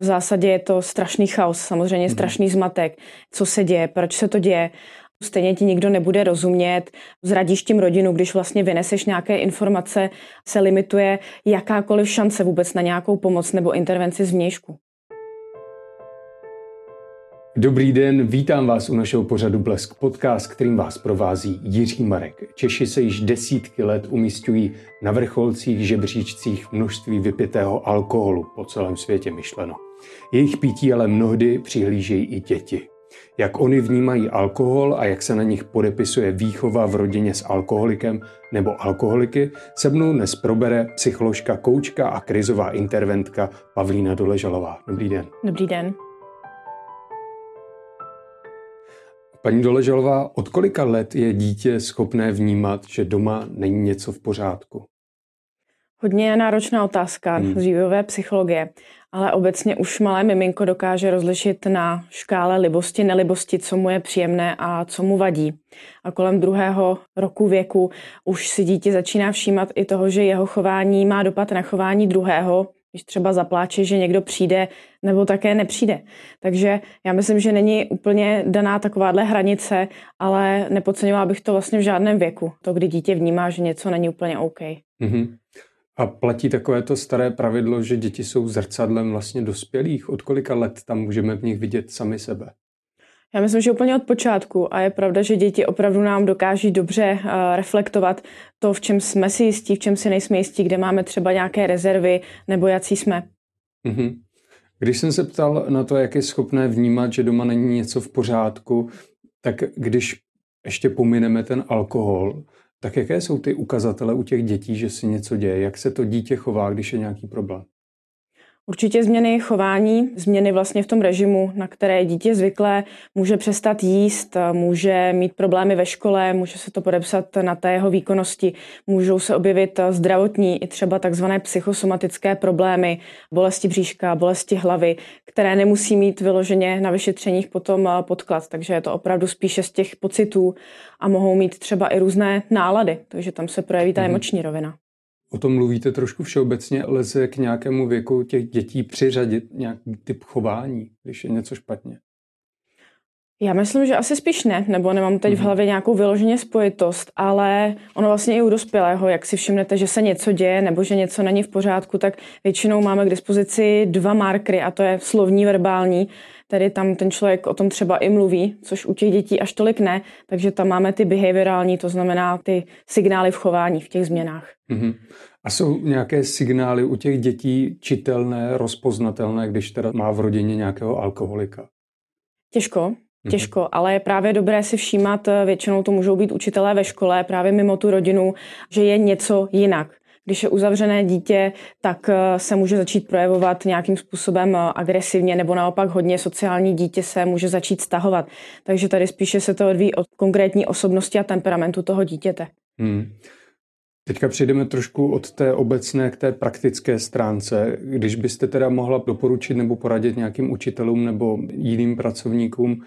V zásadě je to strašný chaos, samozřejmě mm-hmm. strašný zmatek. Co se děje, proč se to děje? Stejně ti nikdo nebude rozumět, zradíš tím rodinu, když vlastně vyneseš nějaké informace, se limituje jakákoliv šance vůbec na nějakou pomoc nebo intervenci z vnějšku. Dobrý den, vítám vás u našeho pořadu Blesk Podcast, kterým vás provází Jiří Marek. Češi se již desítky let umístují na vrcholcích žebříčcích množství vypitého alkoholu po celém světě myšleno. Jejich pití ale mnohdy přihlížejí i děti. Jak oni vnímají alkohol a jak se na nich podepisuje výchova v rodině s alkoholikem nebo alkoholiky, se mnou dnes probere psycholožka, koučka a krizová interventka Pavlína Doležalová. Dobrý den. Dobrý den. Paní Doležalová, od kolika let je dítě schopné vnímat, že doma není něco v pořádku? Hodně náročná otázka hmm. z vývojové psychologie, ale obecně už malé miminko dokáže rozlišit na škále libosti, nelibosti, co mu je příjemné a co mu vadí. A kolem druhého roku věku už si dítě začíná všímat i toho, že jeho chování má dopad na chování druhého, když třeba zapláče, že někdo přijde nebo také nepřijde. Takže já myslím, že není úplně daná takováhle hranice, ale nepodceňovala bych to vlastně v žádném věku. To, kdy dítě vnímá, že něco není úplně OK. Mm-hmm. A platí takové to staré pravidlo, že děti jsou zrcadlem vlastně dospělých? Od kolika let tam můžeme v nich vidět sami sebe? Já myslím, že úplně od počátku a je pravda, že děti opravdu nám dokáží dobře uh, reflektovat to, v čem jsme si jistí, v čem si nejsme jistí, kde máme třeba nějaké rezervy nebo jaký jsme. Mm-hmm. Když jsem se ptal na to, jak je schopné vnímat, že doma není něco v pořádku, tak když ještě pomineme ten alkohol, tak jaké jsou ty ukazatele u těch dětí, že si něco děje? Jak se to dítě chová, když je nějaký problém? Určitě změny chování, změny vlastně v tom režimu, na které je dítě zvyklé, může přestat jíst, může mít problémy ve škole, může se to podepsat na té jeho výkonnosti, můžou se objevit zdravotní i třeba takzvané psychosomatické problémy, bolesti bříška, bolesti hlavy, které nemusí mít vyloženě na vyšetřeních potom podklad. Takže je to opravdu spíše z těch pocitů a mohou mít třeba i různé nálady, takže tam se projeví ta mm-hmm. emoční rovina. O tom mluvíte trošku všeobecně, lze k nějakému věku těch dětí přiřadit nějaký typ chování, když je něco špatně? Já myslím, že asi spíš ne, nebo nemám teď v mhm. hlavě nějakou vyloženě spojitost, ale ono vlastně i u dospělého, jak si všimnete, že se něco děje nebo že něco není v pořádku, tak většinou máme k dispozici dva markry a to je slovní, verbální, tedy tam ten člověk o tom třeba i mluví, což u těch dětí až tolik ne, takže tam máme ty behaviorální, to znamená ty signály v chování, v těch změnách. Mm-hmm. A jsou nějaké signály u těch dětí čitelné, rozpoznatelné, když teda má v rodině nějakého alkoholika? Těžko, Těžko, mm-hmm. ale je právě dobré si všímat, většinou to můžou být učitelé ve škole, právě mimo tu rodinu, že je něco jinak. Když je uzavřené dítě, tak eh, se může začít projevovat nějakým způsobem eh, agresivně nebo naopak hodně sociální dítě se může začít stahovat. Takže tady spíše se to odvíjí od konkrétní osobnosti a temperamentu toho dítěte. Hmm. Teďka přejdeme trošku od té obecné k té praktické stránce. Když byste teda mohla doporučit nebo poradit nějakým učitelům nebo jiným pracovníkům,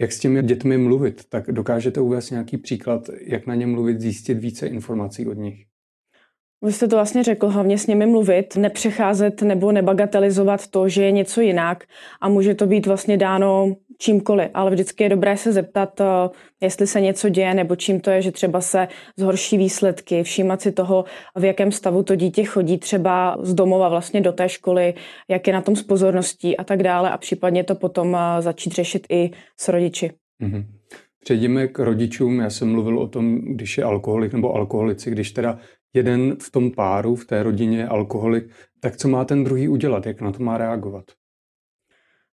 jak s těmi dětmi mluvit, tak dokážete uvést nějaký příklad, jak na ně mluvit, zjistit více informací od nich? Vy jste to vlastně řekl, hlavně s nimi mluvit, nepřecházet nebo nebagatelizovat to, že je něco jinak a může to být vlastně dáno čímkoliv, ale vždycky je dobré se zeptat, eh, jestli se něco děje nebo čím to je, že třeba se zhorší výsledky, všímat si toho, v jakém stavu to dítě chodí třeba z domova vlastně do té školy, jak je na tom s pozorností a tak dále a případně to potom eh, začít řešit i s rodiči. Mm-hmm. Přejdeme k rodičům. Já jsem mluvil o tom, když je alkoholik nebo alkoholici, když teda jeden v tom páru, v té rodině je alkoholik, tak co má ten druhý udělat, jak na to má reagovat?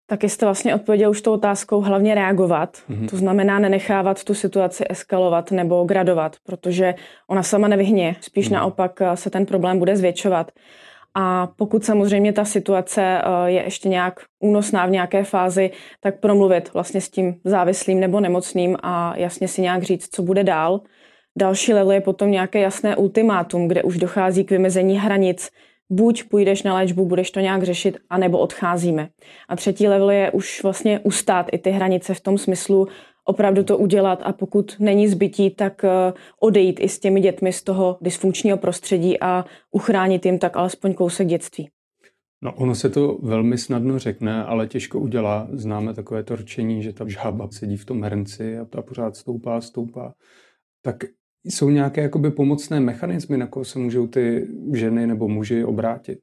Tak jste vlastně odpověděl už tou otázkou hlavně reagovat. Mm-hmm. To znamená nenechávat tu situaci eskalovat nebo gradovat, protože ona sama nevyhně. Spíš mm-hmm. naopak eh, se ten problém bude zvětšovat. A pokud samozřejmě ta situace eh, je ještě nějak únosná v nějaké fázi, tak promluvit vlastně s tím závislým nebo nemocným a jasně si nějak říct, co bude dál. Další level je potom nějaké jasné ultimátum, kde už dochází k vymezení hranic. Buď půjdeš na léčbu, budeš to nějak řešit, anebo odcházíme. A třetí level je už vlastně ustát i ty hranice v tom smyslu, opravdu to udělat a pokud není zbytí, tak eh, odejít i s těmi dětmi z toho dysfunkčního prostředí a uchránit jim tak alespoň kousek dětství. No ono se to velmi snadno řekne, ale těžko udělá. Známe takové to rčení, že ta žába sedí v tom hrnci a ta pořád stoupá, stoupá. Tak jsou nějaké jakoby pomocné mechanismy, na koho se můžou ty ženy nebo muži obrátit?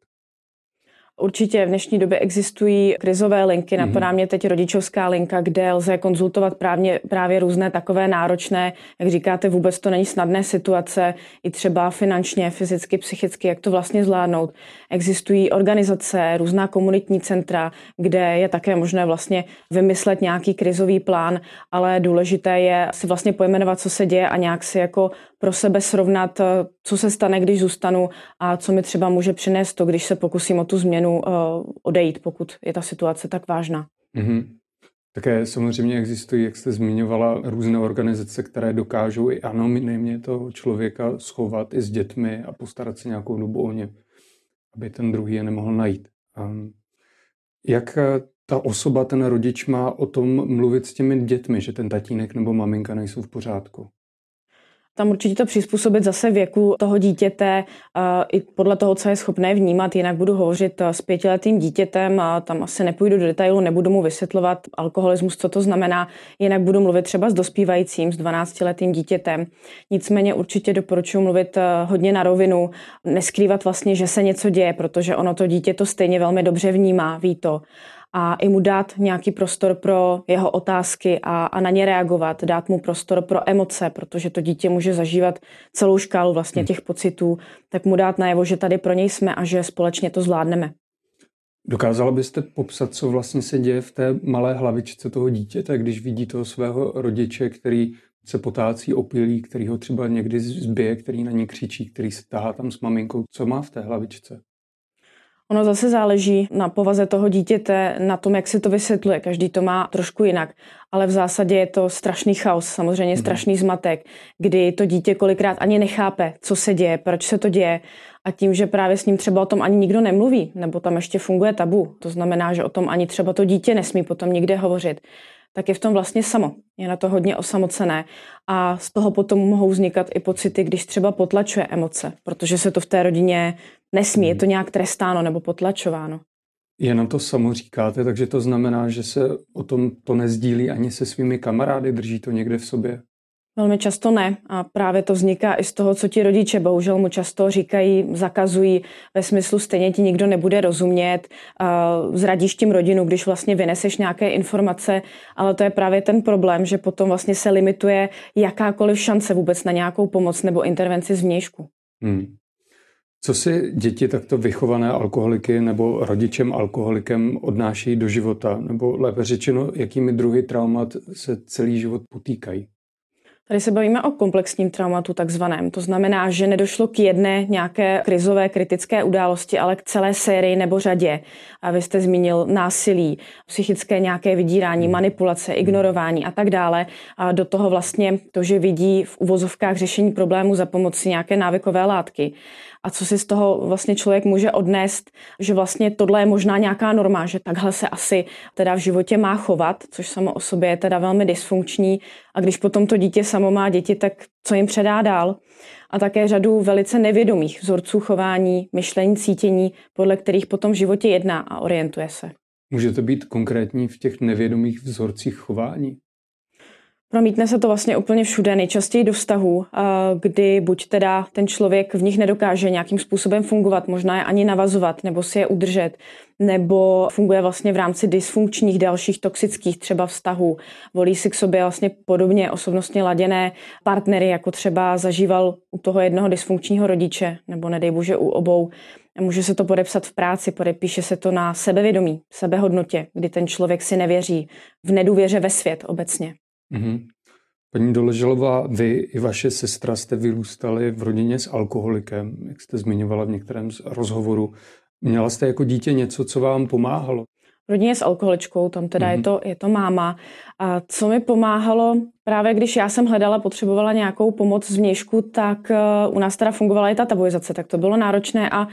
Určitě v dnešní době existují krizové linky, mm-hmm. napadá mě teď rodičovská linka, kde lze konzultovat právě, právě různé takové náročné, jak říkáte, vůbec to není snadné situace, i třeba finančně, fyzicky, psychicky, jak to vlastně zvládnout. Existují organizace, různá komunitní centra, kde je také možné vlastně vymyslet nějaký krizový plán, ale důležité je si vlastně pojmenovat, co se děje a nějak si jako pro sebe srovnat, co se stane, když zůstanu a co mi třeba může přinést to, když se pokusím o tu změnu uh, odejít, pokud je ta situace tak vážná. Mm-hmm. Také samozřejmě existují, jak jste zmiňovala, různé organizace, které dokážou i anonymně toho člověka schovat i s dětmi a postarat se nějakou dobu o ně, aby ten druhý je nemohl najít. Um, jak eh, ta osoba, ten rodič má o tom mluvit s těmi dětmi, že ten tatínek nebo maminka nejsou v pořádku? Tam určitě to přizpůsobit zase věku toho dítěte i podle toho, co je schopné vnímat. Jinak budu hovořit s pětiletým dítětem a tam asi nepůjdu do detailu, nebudu mu vysvětlovat alkoholismus, co to znamená. Jinak budu mluvit třeba s dospívajícím, s 12-letým dítětem. Nicméně určitě doporučuji mluvit hodně na rovinu, neskrývat vlastně, že se něco děje, protože ono to dítě to stejně velmi dobře vnímá, ví to a i mu dát nějaký prostor pro jeho otázky a, a na ně reagovat, dát mu prostor pro emoce, protože to dítě může zažívat celou škálu vlastně hmm. těch pocitů, tak mu dát najevo, že tady pro něj jsme a že společně to zvládneme. Dokázala byste popsat, co vlastně se děje v té malé hlavičce toho dítěte, když vidí toho svého rodiče, který se potácí opilí, který ho třeba někdy zbije, který na ní křičí, který se tahá tam s maminkou. Co má v té hlavičce? Ono zase záleží na povaze toho dítěte, na tom, jak se to vysvětluje. Každý to má trošku jinak. Ale v zásadě je to strašný chaos, samozřejmě mm. strašný zmatek, kdy to dítě kolikrát ani nechápe, co se děje, proč se to děje. A tím, že právě s ním třeba o tom ani nikdo nemluví, nebo tam ještě funguje tabu, to znamená, že o tom ani třeba to dítě nesmí potom nikde hovořit, tak je v tom vlastně samo. Je na to hodně osamocené a z toho potom mohou vznikat i pocity, když třeba potlačuje emoce, protože se to v té rodině nesmí, je to hmm. nějak trestáno nebo potlačováno. Je na to samo říkáte, takže to znamená, že se o tom to nezdílí ani se svými kamarády, drží to někde v sobě? Velmi často ne. A právě to vzniká i z toho, co ti rodiče bohužel mu často říkají, zakazují ve smyslu stejně ti nikdo nebude rozumět, zradíš tím rodinu, když vlastně vyneseš nějaké informace, ale to je právě ten problém, že potom vlastně se limituje jakákoliv šance vůbec na nějakou pomoc nebo intervenci z vnějšku. Hmm. Co si děti takto vychované alkoholiky nebo rodičem alkoholikem odnáší do života? Nebo lépe řečeno, jakými druhy traumat se celý život potýkají? Tady se bavíme o komplexním traumatu takzvaném. To znamená, že nedošlo k jedné nějaké krizové kritické události, ale k celé sérii nebo řadě. A vy jste zmínil násilí, psychické nějaké vydírání, hmm. manipulace, ignorování a tak dále. A do toho vlastně to, že vidí v uvozovkách řešení problému za pomoci nějaké návykové látky a co si z toho vlastně člověk může odnést, že vlastně tohle je možná nějaká norma, že takhle se asi teda v životě má chovat, což samo o sobě je teda velmi dysfunkční a když potom to dítě samo má děti, tak co jim předá dál? A také řadu velice nevědomých vzorců chování, myšlení, cítění, podle kterých potom v životě jedná a orientuje se. Můžete být konkrétní v těch nevědomých vzorcích chování? Promítne se to vlastně úplně všude, nejčastěji do vztahů, kdy buď teda ten člověk v nich nedokáže nějakým způsobem fungovat, možná je ani navazovat nebo si je udržet, nebo funguje vlastně v rámci dysfunkčních dalších toxických třeba vztahů. Volí si k sobě vlastně podobně osobnostně laděné partnery, jako třeba zažíval u toho jednoho dysfunkčního rodiče, nebo nedej bože u obou. Může se to podepsat v práci, podepíše se to na sebevědomí, sebehodnotě, kdy ten člověk si nevěří, v nedůvěře ve svět obecně. Mm-hmm. Paní Doleželová, vy i vaše sestra jste vyrůstali v rodině s alkoholikem, jak jste zmiňovala v některém z rozhovoru. Měla jste jako dítě něco, co vám pomáhalo? V rodině s alkoholičkou, tam teda mm-hmm. je, mhm. to, je to máma. A co mi pomáhalo, právě když já jsem hledala, potřebovala nějakou pomoc z vnějšku, tak uh, u nás teda fungovala i ta tabuizace, tak to bylo náročné a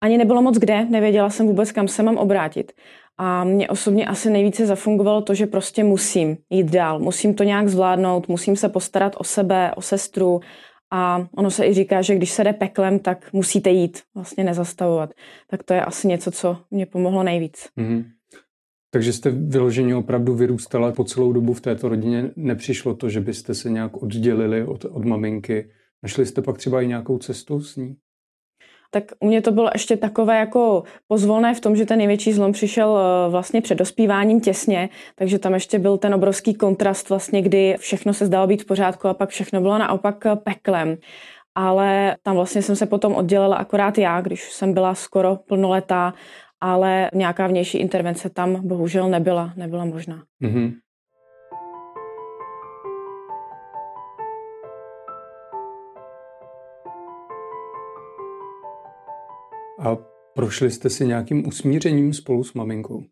ani nebylo moc kde, nevěděla jsem vůbec, kam se mám obrátit. A mě osobně asi nejvíce zafungovalo to, že prostě musím jít dál, musím to nějak zvládnout, musím se postarat o sebe, o sestru A ono se i říká, že když se jde peklem, tak musíte jít, vlastně nezastavovat. Tak to je asi něco, co mě pomohlo nejvíc. Mm-hmm. Takže jste vyloženě opravdu vyrůstala po celou dobu v této rodině. Nepřišlo to, že byste se nějak oddělili od, od maminky. Našli jste pak třeba i nějakou cestu s ní? Tak u mě to bylo ještě takové jako pozvolné v tom, že ten největší zlom přišel eh, vlastně před dospíváním těsně, takže tam ještě byl ten obrovský kontrast vlastně, kdy všechno se zdalo být v pořádku a pak všechno bylo naopak eh, peklem. Ale tam vlastně jsem se potom oddělila akorát já, když jsem byla skoro plnoletá, ale nějaká vnější intervence tam bohužel nebyla, nebyla možná. Mm-hmm. A prošli jste si nějakým usmířením spolu s maminkou?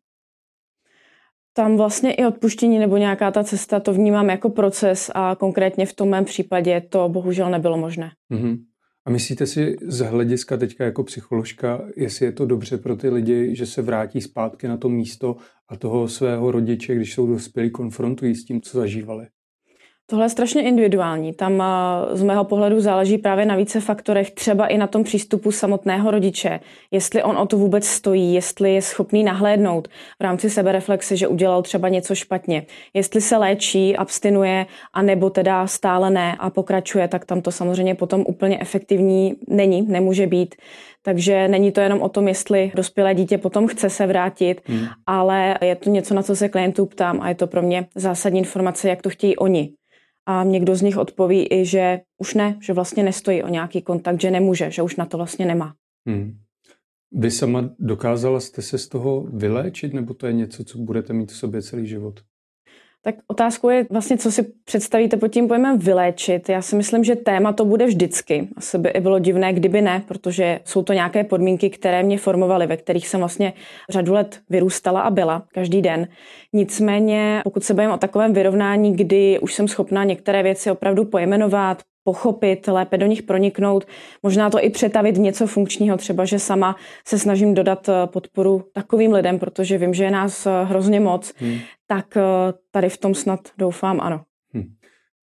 Tam vlastně i odpuštění nebo nějaká ta cesta, to vnímám jako proces a konkrétně v tom mém případě to bohužel nebylo možné. Mm-hmm. A myslíte si z hlediska teďka jako psycholožka, jestli je to dobře pro ty lidi, že se vrátí zpátky na to místo a toho svého rodiče, když jsou dospělí, konfrontují s tím, co zažívali? Tohle je strašně individuální. Tam z mého pohledu záleží právě na více faktorech, třeba i na tom přístupu samotného rodiče, jestli on o to vůbec stojí, jestli je schopný nahlédnout v rámci sebereflexe, že udělal třeba něco špatně, jestli se léčí, abstinuje, anebo teda stále ne a pokračuje, tak tam to samozřejmě potom úplně efektivní není, nemůže být. Takže není to jenom o tom, jestli dospělé dítě potom chce se vrátit, hmm. ale je to něco, na co se klientů ptám a je to pro mě zásadní informace, jak to chtějí oni a někdo z nich odpoví i, že už ne, že vlastně nestojí o nějaký kontakt, že nemůže, že už na to vlastně nemá. Hmm. Vy sama dokázala jste se z toho vyléčit, nebo to je něco, co budete mít v sobě celý život? Tak otázkou je vlastně, co si představíte pod tím pojmem vyléčit. Já si myslím, že téma to bude vždycky. Asi by i bylo divné, kdyby ne, protože jsou to nějaké podmínky, které mě formovaly, ve kterých jsem vlastně řadu let vyrůstala a byla každý den. Nicméně, pokud se bavím o takovém vyrovnání, kdy už jsem schopná některé věci opravdu pojmenovat, pochopit, lépe do nich proniknout, možná to i přetavit v něco funkčního, třeba, že sama se snažím dodat eh, podporu takovým lidem, protože vím, že je nás eh, hrozně moc, hmm. tak eh, tady v tom snad doufám ano. Hmm.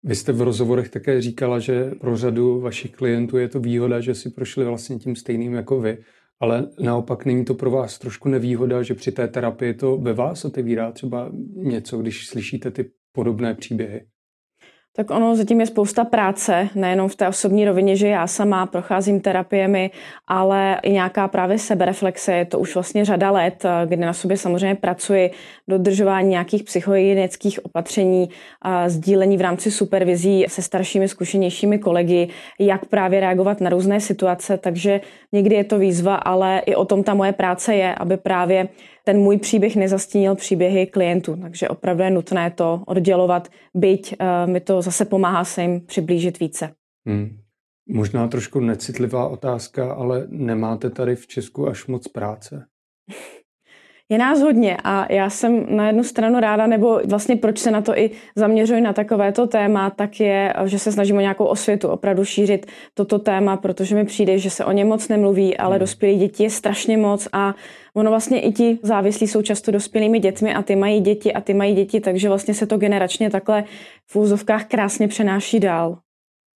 Vy jste v rozhovorech také říkala, že pro řadu vašich klientů je to výhoda, že si prošli vlastně tím stejným jako vy, ale naopak není to pro vás trošku nevýhoda, že při té terapii to ve vás otevírá třeba něco, když slyšíte ty podobné příběhy? Tak ono zatím je spousta práce, nejenom v té osobní rovině, že já sama procházím terapiemi, ale i nějaká právě sebereflexe. Je to už vlastně řada let, kdy na sobě samozřejmě pracuji, dodržování nějakých psychohygienických opatření, sdílení v rámci supervizí se staršími, zkušenějšími kolegy, jak právě reagovat na různé situace. Takže někdy je to výzva, ale i o tom ta moje práce je, aby právě ten můj příběh nezastínil příběhy klientů, takže opravdu je nutné to oddělovat, byť uh, mi to zase pomáhá se jim přiblížit více. Hmm. Možná trošku necitlivá otázka, ale nemáte tady v Česku až moc práce? Je nás hodně a já jsem na jednu stranu ráda, nebo vlastně proč se na to i zaměřuji na takovéto téma, tak je, že se snažím o nějakou osvětu, opravdu šířit toto téma, protože mi přijde, že se o ně moc nemluví, ale hmm. dospělí děti je strašně moc a ono vlastně i ti závislí jsou často dospělými dětmi a ty mají děti a ty mají děti, takže vlastně se to generačně takhle v úzovkách krásně přenáší dál.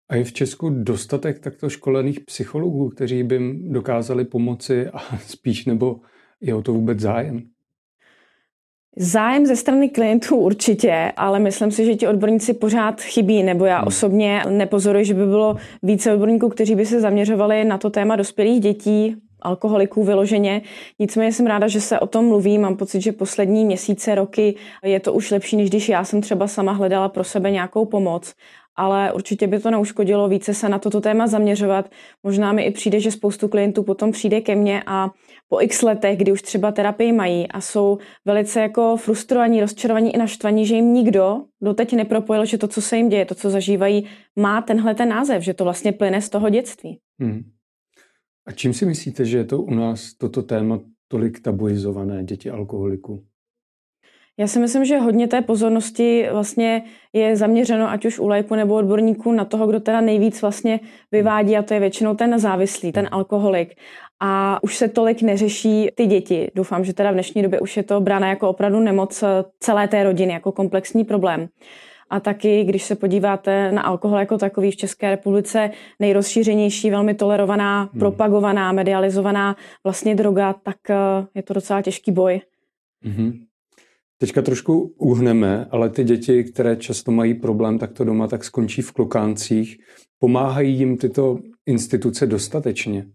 A je v Česku dostatek takto školených psychologů, kteří by jim dokázali pomoci a spíš nebo je o to vůbec zájem? Zájem ze strany klientů určitě, ale myslím si, že ti odborníci pořád chybí, nebo já hmm. osobně nepozoruji, že by bylo více odborníků, kteří by se zaměřovali na to téma dospělých dětí, alkoholiků vyloženě. Nicméně jsem ráda, že se o tom mluví. Mám pocit, že poslední měsíce, roky je to už lepší, než když já jsem třeba sama hledala pro sebe nějakou pomoc ale určitě by to neuškodilo více se na toto téma zaměřovat. Možná mi i přijde, že spoustu klientů potom přijde ke mně a po x letech, kdy už třeba terapii mají a jsou velice jako frustrovaní, rozčarovaní i naštvaní, že jim nikdo doteď nepropojil, že to, co se jim děje, to, co zažívají, má tenhle ten název, že to vlastně plyne z toho dětství. Hmm. A čím si myslíte, že je to u nás toto téma tolik tabuizované děti alkoholiků? Já si myslím, že hodně té pozornosti vlastně je zaměřeno, ať už u lajku nebo odborníků, na toho, kdo teda nejvíc vlastně vyvádí a to je většinou ten závislý, ten alkoholik. A už se tolik neřeší ty děti. Doufám, že teda v dnešní době už je to brána jako opravdu nemoc celé té rodiny, jako komplexní problém. A taky, když se podíváte na alkohol jako takový v České republice, nejrozšířenější, velmi tolerovaná, hmm. propagovaná, medializovaná vlastně droga, tak eh, je to docela těžký boj. Hmm. Teďka trošku uhneme, ale ty děti, které často mají problém, tak to doma tak skončí v klokáncích. Pomáhají jim tyto instituce dostatečně?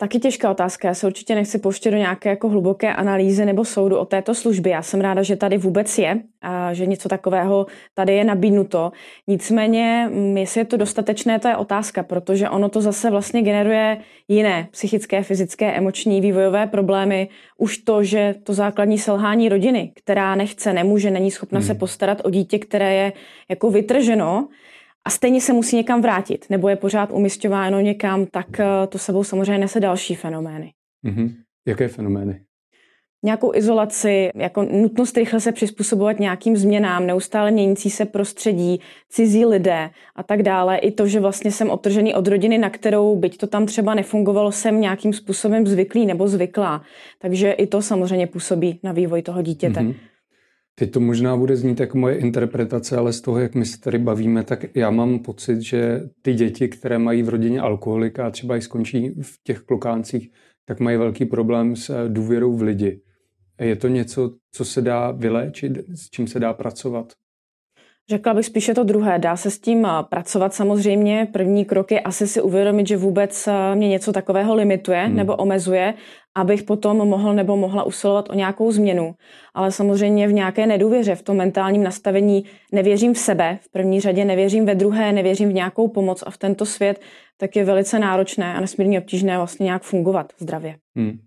Taky těžká otázka. Já se určitě nechci pouštět do nějaké jako hluboké analýzy nebo soudu o této službě. Já jsem ráda, že tady vůbec je a že něco takového tady je nabídnuto. Nicméně, mm, jestli je to dostatečné, to je otázka, protože ono to zase vlastně generuje jiné psychické, fyzické, emoční, vývojové problémy. Už to, že to základní selhání rodiny, která nechce, nemůže, není schopna hmm. se postarat o dítě, které je jako vytrženo, a stejně se musí někam vrátit, nebo je pořád umistováno někam, tak eh, to sebou samozřejmě nese další fenomény. Mm-hmm. Jaké fenomény? Nějakou izolaci, jako nutnost rychle se přizpůsobovat nějakým změnám, neustále měnící se prostředí, cizí lidé a tak dále. I to, že vlastně jsem otržený od rodiny, na kterou, byť to tam třeba nefungovalo, jsem nějakým způsobem zvyklý nebo zvyklá. Takže i to samozřejmě působí na vývoj toho dítěte. Mm-hmm. Teď to možná bude znít jako moje interpretace, ale z toho, jak my se tady bavíme, tak já mám pocit, že ty děti, které mají v rodině alkoholika a třeba i skončí v těch klokáncích, tak mají velký problém s důvěrou v lidi. Je to něco, co se dá vyléčit, s čím se dá pracovat? Řekla bych spíše to druhé. Dá se s tím eh, pracovat samozřejmě. První krok je asi si uvědomit, že vůbec eh, mě něco takového limituje hmm. nebo omezuje, abych potom mohl nebo mohla usilovat o nějakou změnu. Ale samozřejmě v nějaké nedůvěře, v tom mentálním nastavení nevěřím v sebe, v první řadě nevěřím ve druhé, nevěřím v nějakou pomoc a v tento svět, tak je velice náročné a nesmírně obtížné vlastně nějak fungovat zdravě. Hmm.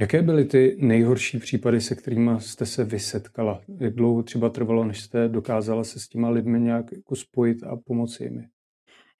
Jaké byly ty nejhorší případy, se kterými jste se vysetkala? Jak dlouho třeba trvalo, než jste dokázala se s těma lidmi nějak jako spojit a pomoci jim?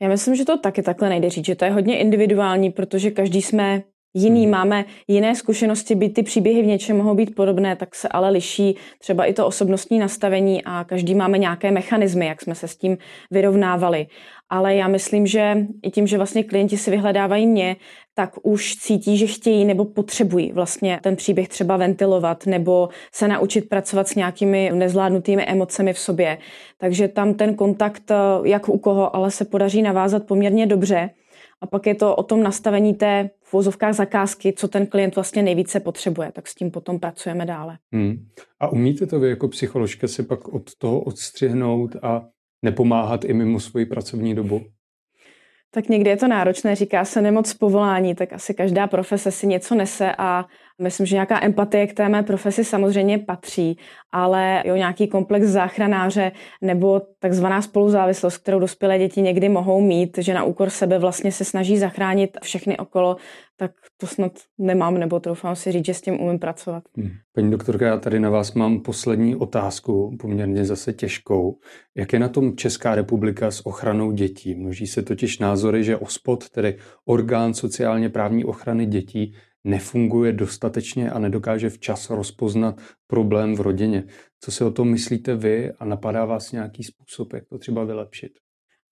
Já myslím, že to taky takhle nejde říct, že to je hodně individuální, protože každý jsme jiný, hmm. máme jiné zkušenosti, byť ty příběhy v něčem mohou být podobné, tak se ale liší třeba i to osobnostní nastavení a každý máme nějaké mechanismy, jak jsme se s tím vyrovnávali. Ale já myslím, že i tím, že vlastně klienti si vyhledávají mě, tak už cítí, že chtějí nebo potřebují vlastně ten příběh třeba ventilovat nebo se naučit pracovat s nějakými nezvládnutými emocemi v sobě. Takže tam ten kontakt, jak u koho, ale se podaří navázat poměrně dobře. A pak je to o tom nastavení té v vozovkách zakázky, co ten klient vlastně nejvíce potřebuje, tak s tím potom pracujeme dále. Hmm. A umíte to vy jako psycholožka si pak od toho odstřihnout a nepomáhat i mimo svoji pracovní dobu? Tak někdy je to náročné, říká se nemoc povolání, tak asi každá profese si něco nese a myslím, že nějaká empatie k té mé profesi samozřejmě patří, ale jo, nějaký komplex záchranáře nebo takzvaná spoluzávislost, kterou dospělé děti někdy mohou mít, že na úkor sebe vlastně se snaží zachránit všechny okolo, tak to snad nemám, nebo troufám si říct, že s tím umím pracovat. Hmm. Paní doktorka, já tady na vás mám poslední otázku, poměrně zase těžkou. Jak je na tom Česká republika s ochranou dětí? Množí se totiž názory, že OSPOD, tedy orgán sociálně právní ochrany dětí, nefunguje dostatečně a nedokáže včas rozpoznat problém v rodině. Co si o tom myslíte vy a napadá vás nějaký způsob, jak to třeba vylepšit?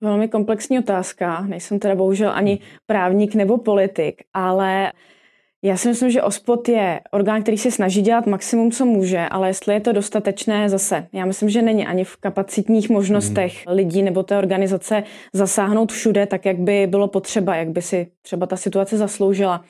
Velmi komplexní otázka. Nejsem teda bohužel ani právník nebo politik, ale já si myslím, že OSPOD je orgán, který se snaží dělat maximum, co může, ale jestli je to dostatečné zase. Já myslím, že není ani v kapacitních možnostech hmm. lidí nebo té organizace zasáhnout všude, tak jak by bylo potřeba, jak by si třeba ta situace zasloužila.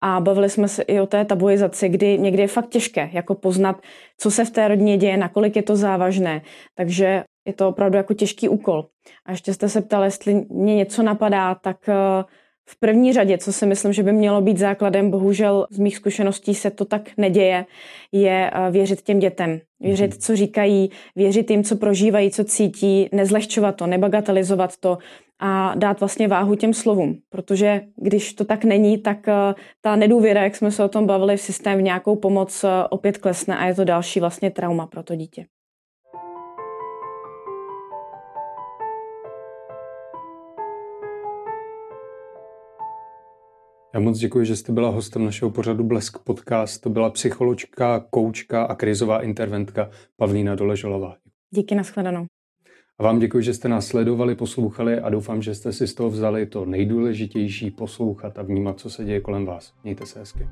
A bavili jsme se i o té tabuizaci, kdy někdy je fakt těžké jako poznat, co se v té rodině děje, nakolik je to závažné. Takže je to opravdu jako těžký úkol. A ještě jste se ptali, jestli mě něco napadá, tak eh, v první řadě, co si myslím, že by mělo být základem, bohužel z mých zkušeností se to tak neděje, je eh, věřit těm dětem. Věřit, mhm. co říkají, věřit jim, co prožívají, co cítí, nezlehčovat to, nebagatelizovat to a dát vlastně váhu těm slovům. Protože když to tak není, tak eh, ta nedůvěra, jak jsme se o tom bavili v systém, v nějakou pomoc opět klesne a je to další vlastně trauma pro to dítě. Já moc děkuji, že jste byla hostem našeho pořadu Blesk Podcast. To byla psycholožka, koučka a krizová interventka Pavlína Doležolová. Díky, nashledanou. A vám děkuji, že jste nás sledovali, poslouchali a doufám, že jste si z toho vzali to nejdůležitější poslouchat a vnímat, co se děje kolem vás. Mějte se hezky.